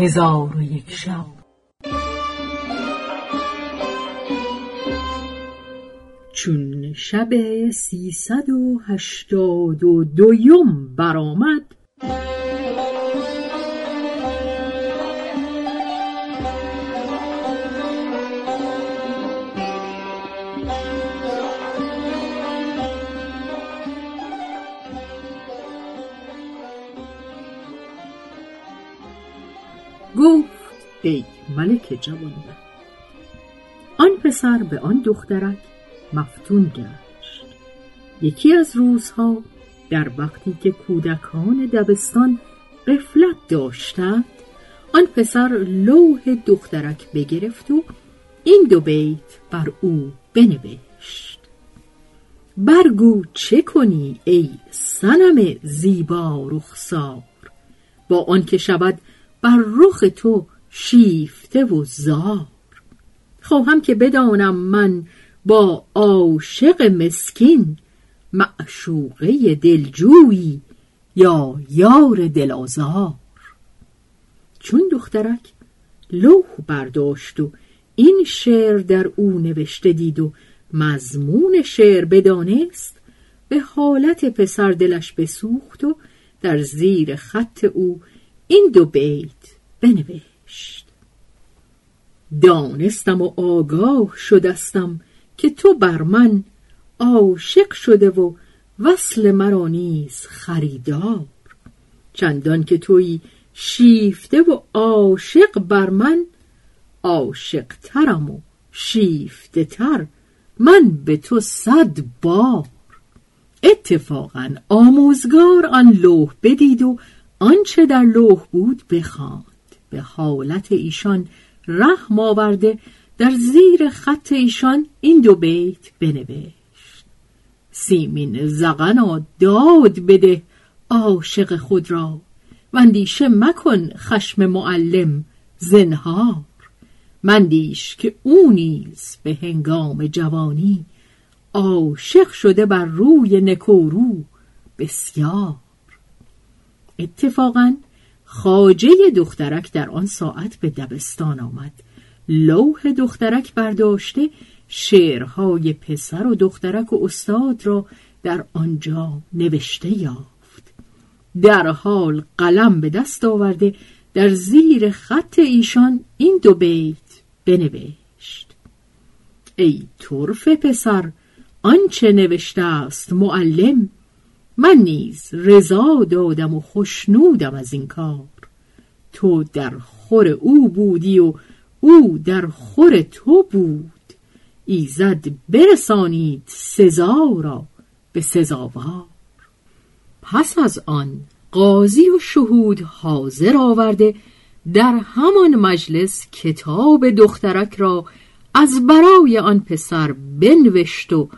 هزار و یک شب. چون شب سیصد و هشتاد و دویم برآمد ای ملک جوان آن پسر به آن دخترک مفتون گشت. یکی از روزها در وقتی که کودکان دبستان قفلت داشتند آن پسر لوح دخترک بگرفت و این دو بیت بر او بنوشت. برگو چه کنی ای سنم زیبا رخسار؟ با آنکه شود بر رخ تو شیفته و زار. خواهم که بدانم من با عاشق مسکین معشوقه دلجویی یا یار دلازار چون دخترک لوح برداشت و این شعر در او نوشته دید و مضمون شعر بدانست به حالت پسر دلش بسوخت و در زیر خط او این دو بیت بنوشت. دانستم و آگاه شدستم که تو بر من عاشق شده و وصل مرا نیز خریدار. چندان که توی شیفته و عاشق بر من عاشق ترم و شیفته تر من به تو صد بار. اتفاقا آموزگار آن لوح بدید و آنچه در لوح بود بخواند به حالت ایشان رحم آورده در زیر خط ایشان این دو بیت بنوشت. سیمین زغنا داد بده عاشق خود را و اندیشه مکن خشم معلم زنهار. مندیش که او نیز به هنگام جوانی عاشق شده بر روی نکورو بسیار. اتفاقا خاجه دخترک در آن ساعت به دبستان آمد. لوح دخترک برداشته شعرهای پسر و دخترک و استاد را در آنجا نوشته یافت. در حال قلم به دست آورده در زیر خط ایشان این دو بیت بنوشت. ای طرف پسر آنچه نوشته است معلم من نیز رضا دادم و خوشنودم از این کار. تو در خور او بودی و او در خور تو بود. ایزد برسانید سزا را به سزاوار. پس از آن قاضی و شهود حاضر آورده در همان مجلس کتاب دخترک را از برای آن پسر بنوشت و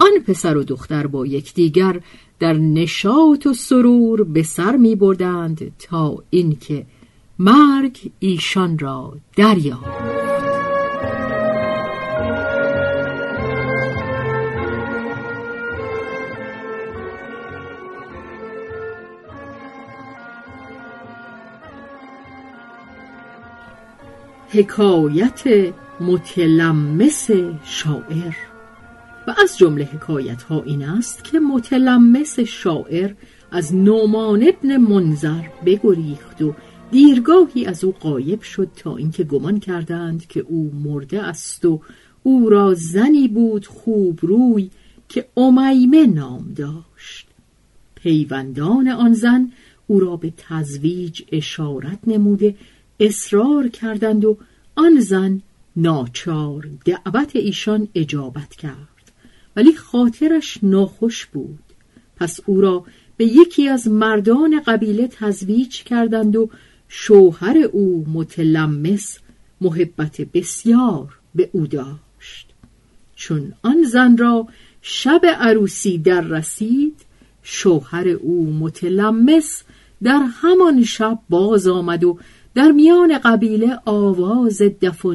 آن پسر و دختر با یکدیگر در نشاط و سرور به سر می بردند تا اینکه مرگ ایشان را دریافت. حکایت متلمس شاعر و از جمله حکایت ها این است که متلمس شاعر از نومان ابن منظر بگریخت و دیرگاهی از او قایب شد تا اینکه گمان کردند که او مرده است و او را زنی بود خوب روی که امیمه نام داشت. پیوندان آن زن او را به تزویج اشارت نموده اصرار کردند و آن زن ناچار دعوت ایشان اجابت کرد. ولی خاطرش ناخوش بود. پس او را به یکی از مردان قبیله تزویج کردند و شوهر او متلمس محبت بسیار به او داشت. چون آن زن را شب عروسی در رسید شوهر او متلمس در همان شب باز آمد و در میان قبیله آواز دف و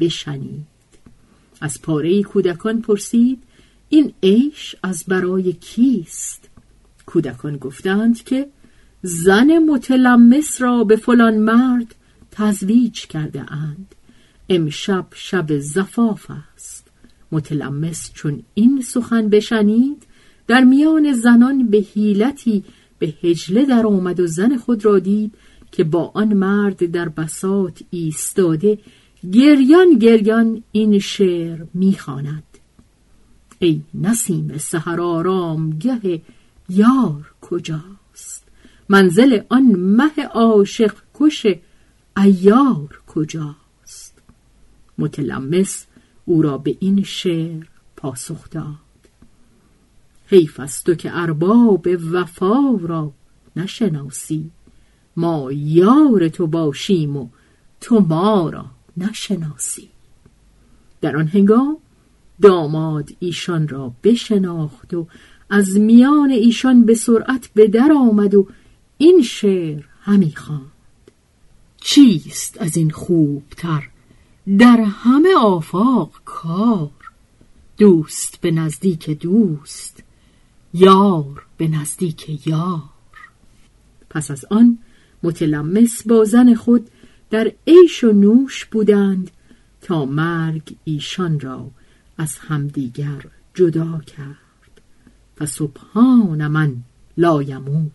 بشنید. از پاره کودکان پرسید این عیش از برای کیست؟ کودکان گفتند که زن متلمس را به فلان مرد تزویج کرده اند. امشب شب زفاف است. متلمس چون این سخن بشنید در میان زنان به حیلتی به هجله در آمد و زن خود را دید که با آن مرد در بسات ایستاده گریان گریان این شعر می‌خواند. ای نسیم سحر آرام گه یار کجاست؟ منزل آن مه عاشق کش ایار کجاست؟ متلمس او را به این شعر پاسخ داد. حیف است تو که ارباب وفا را نشناسی. ما یار تو باشیم و تو ما را نشناسی. در آن هنگام داماد ایشان را بشناخت و از میان ایشان به سرعت به در آمد و این شعر همی خواند. چیست از این خوبتر؟ در همه آفاق کار. دوست به نزدیک دوست یار به نزدیک یار. پس از آن متلمس با زن خود در عیش و نوش بودند تا مرگ ایشان را از همدیگر جدا کرد و سبحان من لایمون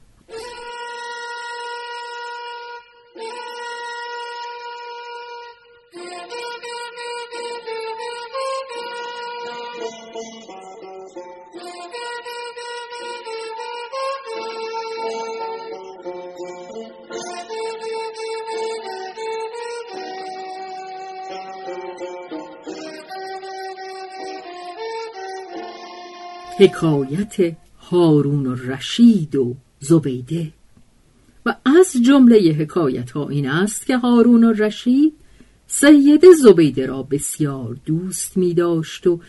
حکایت هارون و رشید و زبیده. و از جمله حکایت ها این است که هارون و رشید سید زبیده را بسیار دوست می داشت و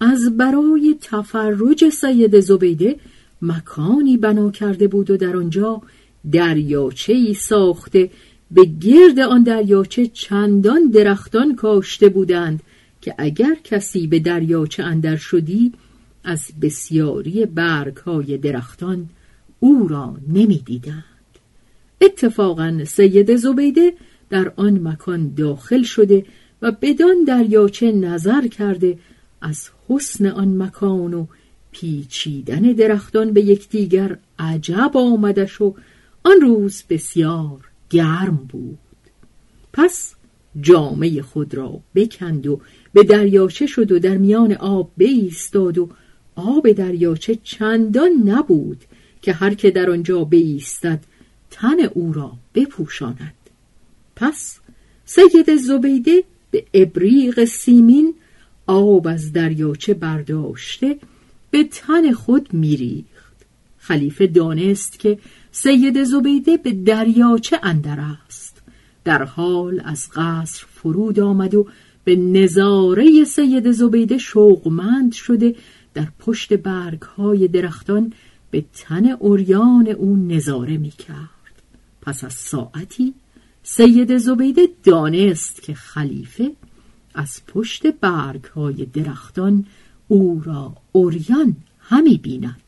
از برای تفرج سید زبیده مکانی بنا کرده بود و در آنجا دریاچه ای ساخته به گرد آن دریاچه چندان درختان کاشته بودند که اگر کسی به دریاچه اندر شدی از بسیاری برگ های درختان او را نمی دیدند. اتفاقا سید زبیده در آن مکان داخل شده و بدان دریاچه نظر کرده از حسن آن مکان و پیچیدن درختان به یکدیگر عجب آمدش و آن روز بسیار گرم بود پس جامعه خود را بکند و به دریاچه شد و در میان آب بایستاد و آب دریاچه چندان نبود که هر که در آنجا بایستد تن او را بپوشاند. پس سید زبیده به ابریق سیمین آب از دریاچه برداشته به تن خود میریخت. خلیفه دانست که سید زبیده به دریاچه اندر است. در حال از قصر فرود آمد و به نظاره سید زبیده شوقمند شده در پشت برگ های درختان به تن اوریان او نظاره می کرد. پس از ساعتی سید زبیده دانست که خلیفه از پشت برگ های درختان او را اوریان همی بیند.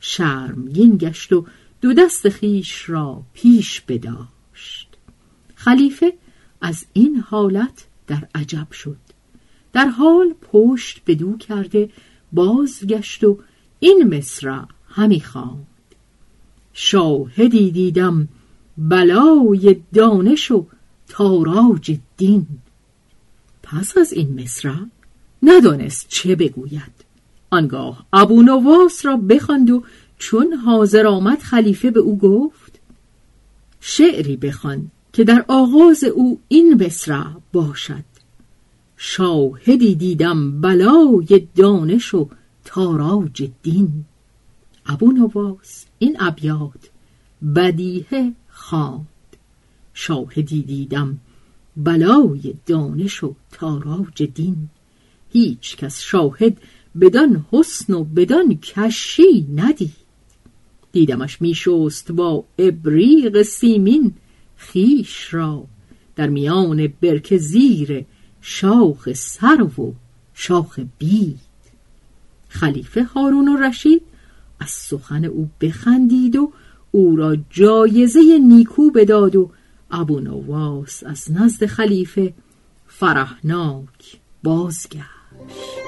شرمگین گشت و دو دست خیش را پیش بداشت. خلیفه از این حالت در عجب شد. در حال پشت بدو کرده بازگشت و این مصرع همی خواند. شاهدی دیدم بلای دانش و تاراج دین. پس از این مصرع ندانست چه بگوید. آنگاه ابو نواس را بخواند و چون حاضر آمد خلیفه به او گفت شعری بخوان که در آغاز او این مصرع باشد. شاهدی دیدم بلای دانش و تاراج دین. ابو نواس این ابیات بدیه خواند. شاهدی دیدم بلای دانش و تاراج دین. هیچ کس شاهد بدان حسن و بدان کشی ندید. دیدمش میشست با ابریق سیمین خیش را. در میان برک زیر شاخ سرو و شاخ بید. خلیفه هارون و رشید از سخن او بخندید و او را جایزه نیکو بداد و ابو نواس از نزد خلیفه فرحناک بازگشت.